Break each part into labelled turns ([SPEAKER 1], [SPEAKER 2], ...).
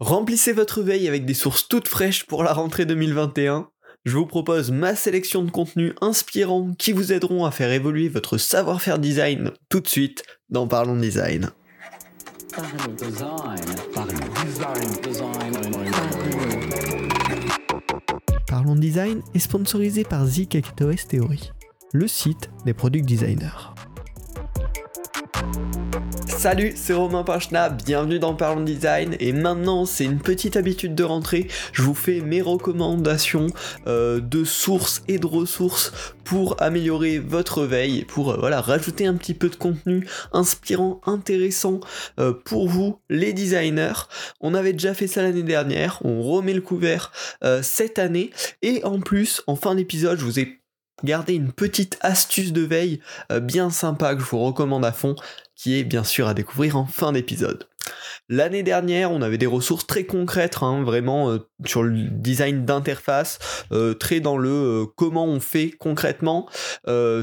[SPEAKER 1] Remplissez votre veille avec des sources toutes fraîches pour la rentrée 2021. Je vous propose ma sélection de contenus inspirants qui vous aideront à faire évoluer votre savoir-faire design tout de suite dans Parlons Design. Parlons Design est sponsorisé par Zik Theory, le site des product designers. Salut, c'est Romain Pachna, bienvenue dans Parlons Design. Et maintenant c'est une petite habitude de rentrée, je vous fais mes recommandations euh, de sources et de ressources pour améliorer votre veille, pour euh, rajouter un petit peu de contenu inspirant, intéressant euh, pour vous les designers. On avait déjà fait ça l'année dernière, on remet le couvert cette année. Et en plus en fin d'épisode je vous ai gardé une petite astuce de veille bien sympa que je vous recommande à fond qui est bien sûr à découvrir en fin d'épisode. L'année dernière, on avait des ressources très concrètes, hein, vraiment euh, sur le design d'interface, euh, très dans le euh, comment on fait concrètement.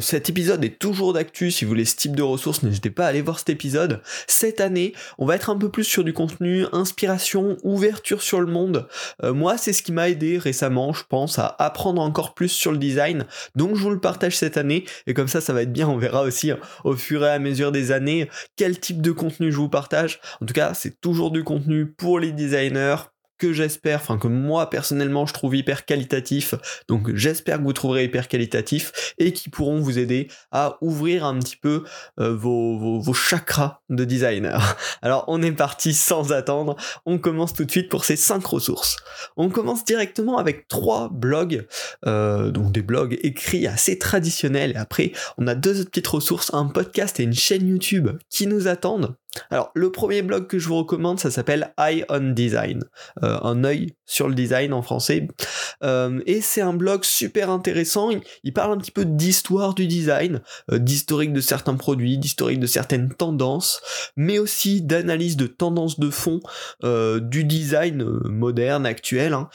[SPEAKER 1] cet épisode est toujours d'actu, si vous voulez ce type de ressources, n'hésitez pas à aller voir cet épisode. Cette année, on va être un peu plus sur du contenu, inspiration, ouverture sur le monde. moi, c'est ce qui m'a aidé récemment, je pense, à apprendre encore plus sur le design. Donc je vous le partage cette année, et comme ça, ça va être bien, on verra aussi au fur et à mesure des années quel type de contenu je vous partage. En tout c'est toujours du contenu pour les designers, que j'espère, enfin que moi personnellement je trouve hyper qualitatif, donc j'espère que vous trouverez hyper qualitatif et qui pourront vous aider à ouvrir un petit peu euh, vos, vos, chakras de designer. Alors on est parti sans attendre, on commence tout de suite pour ces cinq ressources. On commence directement avec trois blogs, euh, donc des blogs écrits assez traditionnels et après on a deux autres petites ressources, un podcast et une chaîne YouTube qui nous attendent. Alors, le premier blog que je vous recommande, ça s'appelle Eye on Design, euh, un œil sur le design en français. Euh, et c'est un blog super intéressant. Il, parle un petit peu d'histoire du design, euh, d'historique de certains produits, d'historique de certaines tendances, mais aussi d'analyse de tendances de fond du design moderne, actuel. Hein.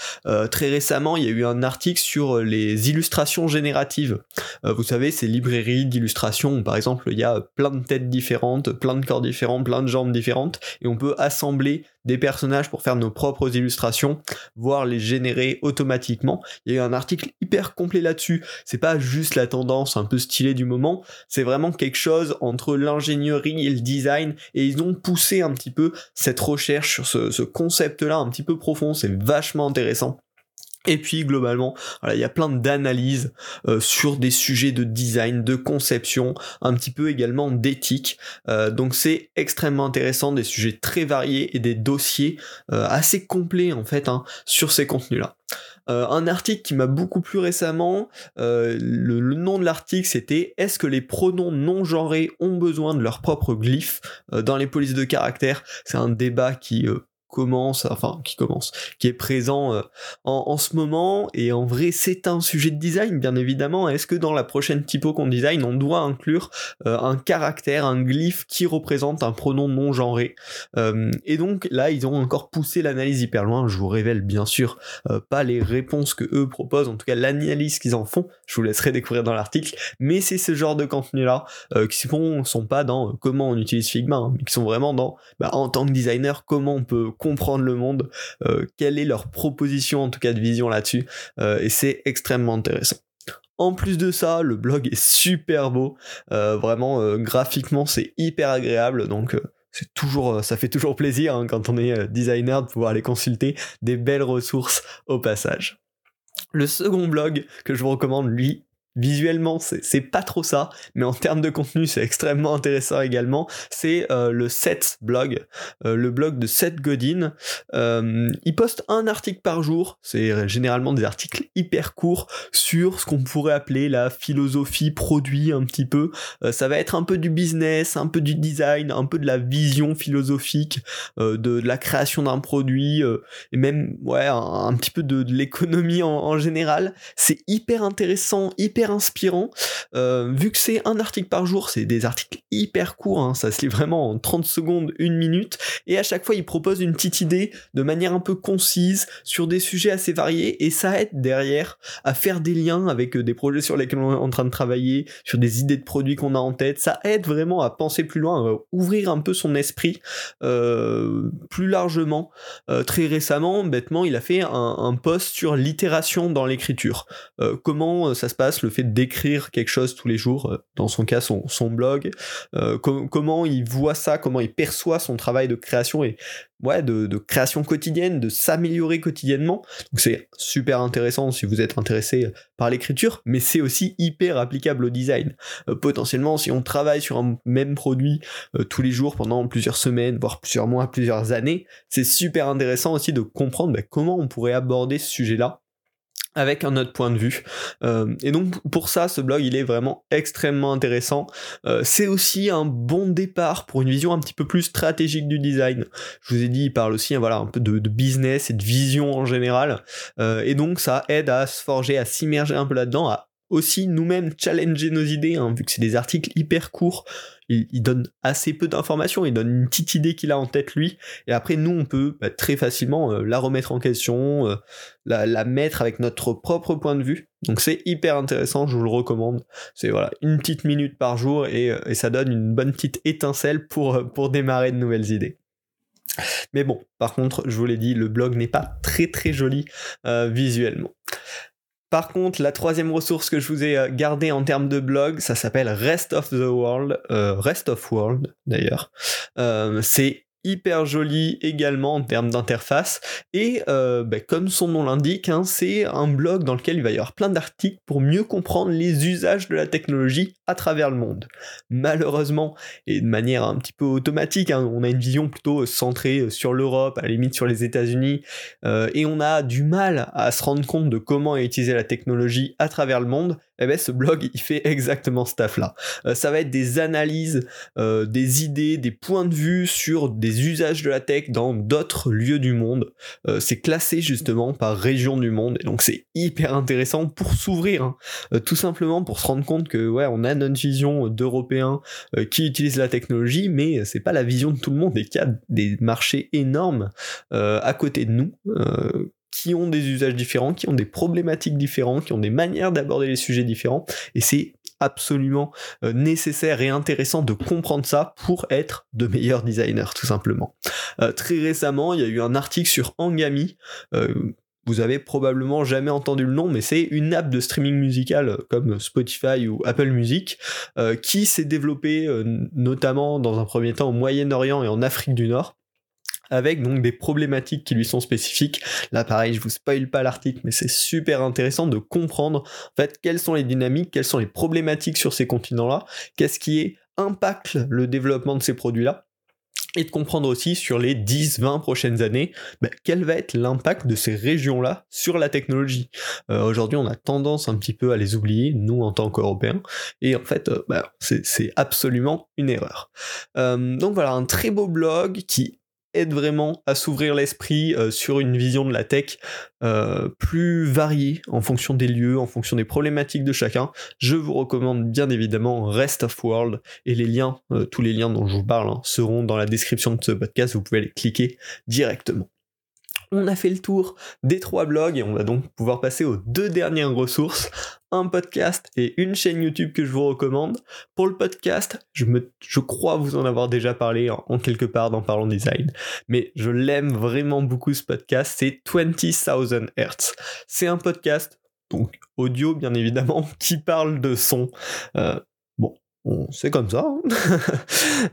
[SPEAKER 1] très récemment, il y a eu un article sur les illustrations génératives. vous savez, ces librairies d'illustrations, par exemple, il y a plein de têtes différentes, plein de corps différents, plein de jambes différentes et on peut assembler des personnages pour faire nos propres illustrations, voire les générer automatiquement. Il y a eu un article hyper complet là-dessus. C'est pas juste la tendance un peu stylée du moment, c'est vraiment quelque chose entre l'ingénierie et le design et ils ont poussé un petit peu cette recherche sur ce, ce concept-là un petit peu profond. C'est vachement intéressant. Et puis globalement, il y a plein d'analyses euh, sur des sujets de design, de conception, un petit peu également d'éthique. Euh, donc c'est extrêmement intéressant, des sujets très variés et des dossiers euh, assez complets en fait hein, sur ces contenus-là. un article qui m'a beaucoup plu récemment, le, le, nom de l'article c'était Est-ce que les pronoms non genrés ont besoin de leur propre glyphe dans les polices de caractère? C'est un débat qui commence, enfin qui commence, qui est présent euh, en, ce moment et en vrai c'est un sujet de design bien évidemment. Est-ce que dans la prochaine typo qu'on design on doit inclure euh, un caractère, un glyphe qui représente un pronom non genré? Euh, Et donc là ils ont encore poussé l'analyse hyper loin. Je vous révèle bien sûr pas les réponses que eux proposent, en tout cas l'analyse qu'ils en font. Je vous laisserai découvrir dans l'article. Mais c'est ce genre de contenu là qui sont, sont pas dans comment on utilise Figma, hein, mais qui sont vraiment dans bah, en tant que designer comment on peut comprendre le monde, euh, quelle est leur proposition en tout cas de vision là-dessus, euh, et c'est extrêmement intéressant. En plus de ça, le blog est super beau, euh, vraiment graphiquement c'est hyper agréable, donc c'est toujours, ça fait toujours plaisir hein, quand on est designer de pouvoir aller consulter des belles ressources au passage. Le second blog que je vous recommande, lui, Visuellement, c'est pas trop ça, mais en termes de contenu, c'est extrêmement intéressant également. C'est euh, le Seth blog, euh, le blog de Seth Godin. Euh, il poste un article par jour, c'est généralement des articles hyper courts sur ce qu'on pourrait appeler la philosophie produit un petit peu. ça va être un peu du business, un peu du design, un peu de la vision philosophique de, la création d'un produit, et même ouais un, petit peu de, l'économie en, en général. C'est hyper intéressant, hyper inspirant. Euh, vu que c'est un article par jour, c'est des articles hyper courts, hein, ça se lit vraiment en 30 secondes, une minute, et à chaque fois il propose une petite idée de manière un peu concise sur des sujets assez variés, et ça aide derrière à faire des liens avec euh, des projets sur lesquels on est en train de travailler, sur des idées de produits qu'on a en tête, ça aide vraiment à penser plus loin, ouvrir un peu son esprit euh, plus largement. très récemment, bêtement, il a fait un, un post sur l'itération dans l'écriture. comment ça se passe, le fait d'écrire quelque chose tous les jours, dans son cas son, blog, comment il voit ça, comment il perçoit son travail de création et ouais, de, création quotidienne, de s'améliorer quotidiennement. Donc c'est super intéressant si vous êtes intéressé par l'écriture, mais c'est aussi hyper applicable au design. Euh, potentiellement, si on travaille sur un même produit euh, tous les jours pendant plusieurs semaines, voire plusieurs mois, plusieurs années, c'est super intéressant aussi de comprendre bah, comment on pourrait aborder ce sujet-là avec un autre point de vue. Euh, et donc pour ça, ce blog, il est vraiment extrêmement intéressant. Euh, c'est aussi un bon départ pour une vision un petit peu plus stratégique du design. Je vous ai dit, il parle aussi voilà, un peu de, business et de vision en général. Euh, et donc ça aide à se forger, à s'immerger un peu là-dedans, à aussi nous-mêmes challenger nos idées, hein, vu que c'est des articles hyper courts, il, donne assez peu d'informations, il donne une petite idée qu'il a en tête lui, et après nous on peut bah, très facilement euh, la remettre en question, euh, la, mettre avec notre propre point de vue. Donc c'est hyper intéressant, je vous le recommande. C'est voilà une petite minute par jour et, euh, ça donne une bonne petite étincelle pour, pour démarrer de nouvelles idées. Mais bon, par contre, je vous l'ai dit, le blog n'est pas très très joli visuellement. Par contre, la troisième ressource que je vous ai euh, gardée en termes de blog, ça s'appelle Rest of the World, euh, Rest of World d'ailleurs. Euh, c'est hyper joli également en termes d'interface et euh, bah, comme son nom l'indique hein, c'est un blog dans lequel il va y avoir plein d'articles pour mieux comprendre les usages de la technologie à travers le monde malheureusement et de manière un petit peu automatique hein, on a une vision plutôt centrée sur l'Europe à la limite sur les États-Unis euh, et on a du mal à se rendre compte de comment utiliser la technologie à travers le monde eh ben, ce blog il fait exactement ce taf là. Euh, ça va être des analyses, euh, des idées, des points de vue sur des usages de la tech dans d'autres lieux du monde. Euh, c'est classé justement par région du monde et donc c'est hyper intéressant pour s'ouvrir, hein. tout simplement pour se rendre compte que ouais on a notre vision d'Européens qui utilisent la technologie, mais c'est pas la vision de tout le monde et qu'il y a des marchés énormes à côté de nous qui ont des usages différents, qui ont des problématiques différentes, qui ont des manières d'aborder les sujets différents, et c'est absolument euh, nécessaire et intéressant de comprendre ça pour être de meilleurs designers, tout simplement. Euh, très récemment, il y a eu un article sur Angami, euh, vous avez probablement jamais entendu le nom, mais c'est une app de streaming musical comme Spotify ou Apple Music qui s'est développée notamment dans un premier temps au Moyen-Orient et en Afrique du Nord avec donc des problématiques qui lui sont spécifiques. Là pareil, je vous spoil pas l'article, mais c'est super intéressant de comprendre en fait quelles sont les dynamiques, quelles sont les problématiques sur ces continents-là, qu'est-ce qui impacte le développement de ces produits-là et de comprendre aussi sur les 10-20 prochaines années ben, quel va être l'impact de ces régions-là sur la technologie. Euh, aujourd'hui, on a tendance un petit peu à les oublier, nous en tant qu'Européens, et en fait, euh, ben, c'est absolument une erreur. Euh, donc voilà, un très beau blog qui aide vraiment à s'ouvrir l'esprit euh, sur une vision de la tech euh, plus variée en fonction des lieux, en fonction des problématiques de chacun. Je vous recommande bien évidemment Rest of World et les liens, euh, tous les liens dont je vous parle hein, seront dans la description de ce podcast, vous pouvez les cliquer directement on a fait le tour des trois blogs et on va donc pouvoir passer aux deux dernières ressources, un podcast et une chaîne YouTube que je vous recommande. Pour le podcast, je, me, je crois vous en avoir déjà parlé en, quelque part dans Parlons Design, mais je l'aime vraiment beaucoup ce podcast, c'est 20,000 Hertz. C'est un podcast donc audio bien évidemment, qui parle de son. Euh, c'est comme ça. Hein.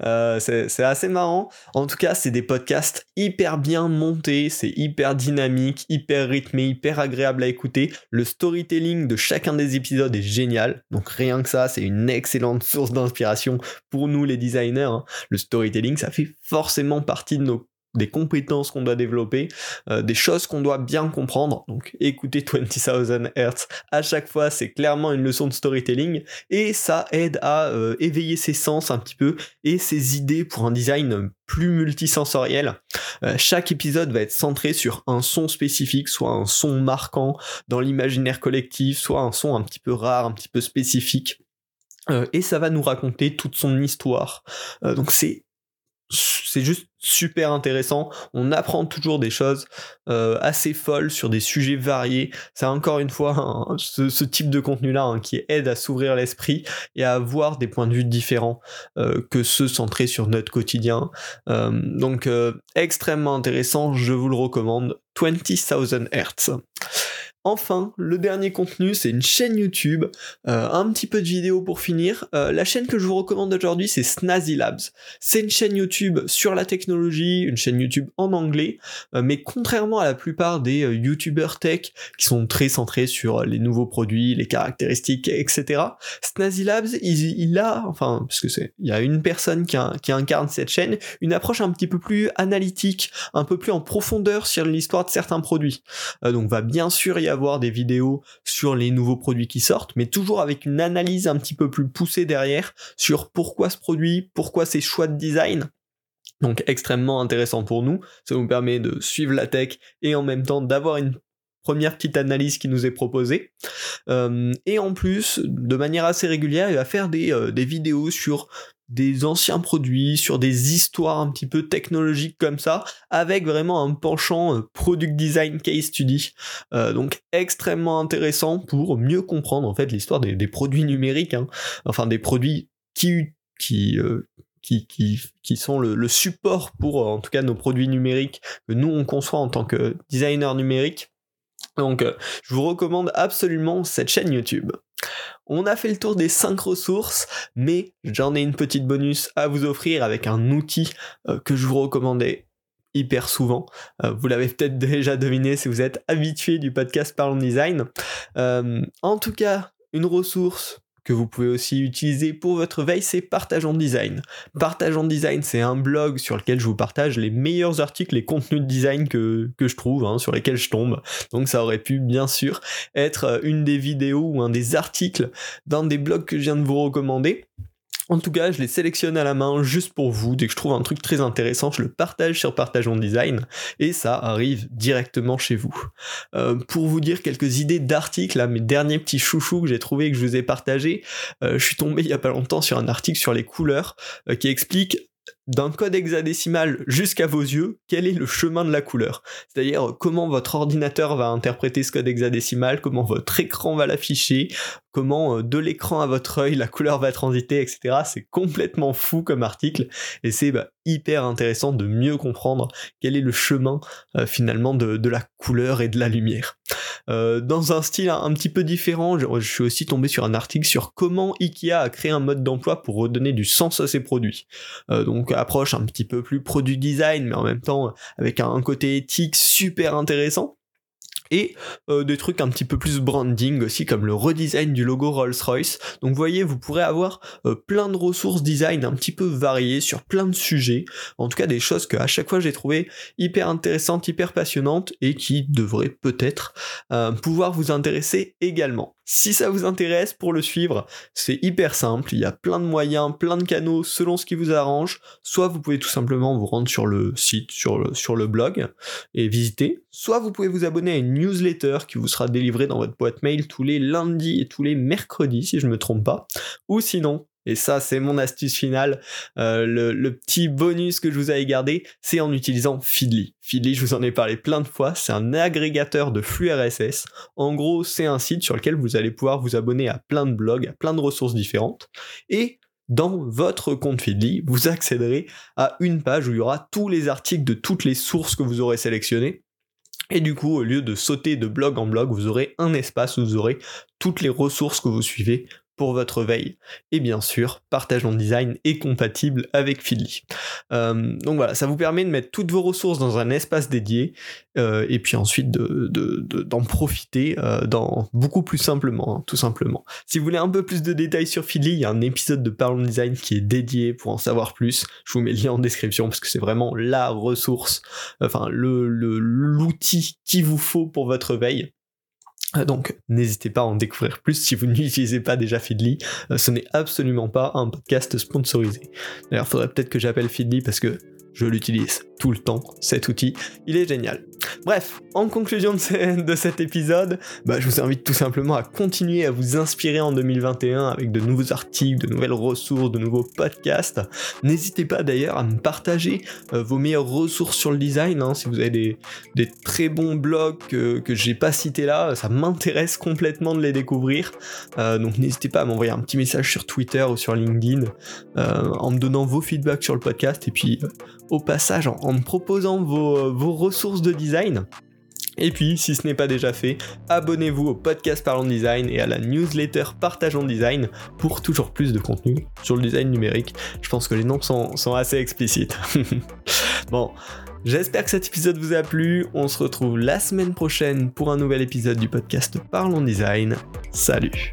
[SPEAKER 1] Euh, c'est assez marrant. En tout cas, c'est des podcasts hyper bien montés, c'est hyper dynamique, hyper rythmé, hyper agréable à écouter. Le storytelling de chacun des épisodes est génial. Donc rien que ça, c'est une excellente source d'inspiration pour nous les designers. Hein. Le storytelling, ça fait forcément partie de nos des compétences qu'on doit développer, euh, des choses qu'on doit bien comprendre. Donc écouter 20,000 Hertz à chaque fois, c'est clairement une leçon de storytelling et ça aide à euh, éveiller ses sens un petit peu et ses idées pour un design plus multisensoriel. Euh, chaque épisode va être centré sur un son spécifique, soit un son marquant dans l'imaginaire collectif, soit un son un petit peu rare, un petit peu spécifique. et ça va nous raconter toute son histoire. donc c'est c'est juste super intéressant. On apprend toujours des choses euh, assez folles sur des sujets variés. C'est encore une fois ce, type de contenu-là hein, qui aide à s'ouvrir l'esprit et à avoir des points de vue différents euh, que ceux centrés sur notre quotidien. Euh, donc extrêmement intéressant, je vous le recommande. 20,000 Hertz. Enfin, le dernier contenu, c'est une chaîne YouTube, euh, un petit peu de vidéo pour finir. Euh, la chaîne que je vous recommande aujourd'hui, c'est Snazzy Labs. C'est une chaîne YouTube sur la technologie, une chaîne YouTube en anglais, euh, mais contrairement à la plupart des YouTubers tech qui sont très centrés sur les nouveaux produits, les caractéristiques, etc. Snazzy Labs, il, a, enfin, parce que c'est, il y a une personne qui, qui incarne cette chaîne, une approche un petit peu plus analytique, un peu plus en profondeur sur l'histoire de certains produits. donc va bien sûr y avoir des vidéos sur les nouveaux produits qui sortent, mais toujours avec une analyse un petit peu plus poussée derrière sur pourquoi ce produit, pourquoi ces choix de design. Donc extrêmement intéressant pour nous, ça nous permet de suivre la tech et en même temps d'avoir une première petite analyse qui nous est proposée. Euh, et en plus, de manière assez régulière, il va faire des, euh, des vidéos sur des anciens produits, sur des histoires un petit peu technologiques comme ça, avec vraiment un penchant euh, product design case study. Euh, donc extrêmement intéressant pour mieux comprendre en fait l'histoire des, produits numériques, hein. enfin des produits qui qui, euh, qui, qui, qui, sont le, le, support pour en tout cas nos produits numériques que nous on conçoit en tant que designer numérique. Donc je vous recommande absolument cette chaîne YouTube. On a fait le tour des 5 ressources, mais j'en ai une petite bonus à vous offrir avec un outil euh, que je vous recommandais hyper souvent. Euh, vous l'avez peut-être déjà deviné si vous êtes habitué du podcast Parlons Design. Euh, en tout cas, une ressource que vous pouvez aussi utiliser pour votre veille, c'est Partageons Design. Partageons Design, c'est un blog sur lequel je vous partage les meilleurs articles et contenus de design que, je trouve, hein, sur lesquels je tombe. Donc ça aurait pu bien sûr être euh, une des vidéos ou un des articles d'un des blogs que je viens de vous recommander. En tout cas, je les sélectionne à la main juste pour vous. Dès que je trouve un truc très intéressant, je le partage sur Partageons Design et ça arrive directement chez vous. Euh, pour vous dire quelques idées d'articles, mes derniers petits chouchous que j'ai trouvé et que je vous ai partagés, euh, je suis tombé il y a pas longtemps sur un article sur les couleurs euh, qui explique d'un code hexadécimal jusqu'à vos yeux, quel est le chemin de la couleur? C'est-à-dire comment votre ordinateur va interpréter ce code hexadécimal, comment votre écran va l'afficher, comment euh, de l'écran à votre œil la couleur va transiter, etc. C'est complètement fou comme article et c'est bah, hyper intéressant de mieux comprendre quel est le chemin euh, finalement de, la couleur et de la lumière. Euh, dans un style un, petit peu différent, je, suis aussi tombé sur un article sur comment Ikea a créé un mode d'emploi pour redonner du sens à ses produits. Approche un petit peu plus produit design, mais en même temps avec un côté éthique super intéressant et euh, des trucs un petit peu plus branding aussi comme le redesign du logo Rolls-Royce. Donc voyez, vous pourrez avoir euh, plein de ressources design un petit peu variées sur plein de sujets. En tout cas des choses que à chaque fois j'ai trouvé hyper intéressantes, hyper passionnantes et qui devraient peut-être euh, pouvoir vous intéresser également. Si ça vous intéresse pour le suivre, c'est hyper simple, il y a plein de moyens, plein de canaux selon ce qui vous arrange. Soit vous pouvez tout simplement vous rendre sur le site, sur le, blog et visiter. Soit vous pouvez vous abonner à une newsletter qui vous sera délivrée dans votre boîte mail tous les lundis et tous les mercredis si je ne me trompe pas. Ou sinon, et ça, c'est mon astuce finale. Euh, le, petit bonus que je vous avais gardé, c'est en utilisant Feedly. Feedly, je vous en ai parlé plein de fois, c'est un agrégateur de flux RSS. En gros, c'est un site sur lequel vous allez pouvoir vous abonner à plein de blogs, à plein de ressources différentes. Et dans votre compte Feedly, vous accéderez à une page où il y aura tous les articles de toutes les sources que vous aurez sélectionnées. Et du coup, au lieu de sauter de blog en blog, vous aurez un espace où vous aurez toutes les ressources que vous suivez pour votre veille. Et bien sûr, Partageons Design est compatible avec Feedly. Euh, donc voilà, ça vous permet de mettre toutes vos ressources dans un espace dédié euh, et puis ensuite d'en profiter euh, dans, beaucoup plus simplement, hein, tout simplement. Si vous voulez un peu plus de détails sur Feedly, il y a un épisode de Parlons Design qui est dédié pour en savoir plus. Je vous mets le lien en description parce que c'est vraiment la ressource, enfin le l'outil qu'il vous faut pour votre veille. Euh, donc n'hésitez pas à en découvrir plus si vous n'utilisez pas déjà Feedly. Euh, ce n'est absolument pas un podcast sponsorisé. D'ailleurs, il faudrait peut-être que j'appelle Feedly parce que je l'utilise tout le temps, cet outil. Il est génial. Bref, en conclusion de, cet épisode, bah, je vous invite tout simplement à continuer à vous inspirer en 2021 avec de nouveaux articles, de nouvelles ressources, de nouveaux podcasts. N'hésitez pas d'ailleurs à me partager euh, vos meilleures ressources sur le design. Hein, si vous avez des, très bons blogs que, que j'ai pas cités là, ça m'intéresse complètement de les découvrir. Euh, donc n'hésitez pas à m'envoyer un petit message sur Twitter ou sur LinkedIn euh, en me donnant vos feedbacks sur le podcast au passage en, me proposant vos, vos ressources de design. Et puis, si ce n'est pas déjà fait, abonnez-vous au podcast Parlons Design et à la newsletter Partageons Design pour toujours plus de contenu sur le design numérique. Je pense que les noms sont, sont assez explicites. bon, j'espère que cet épisode vous a plu. On se retrouve la semaine prochaine pour un nouvel épisode du podcast Parlons Design. Salut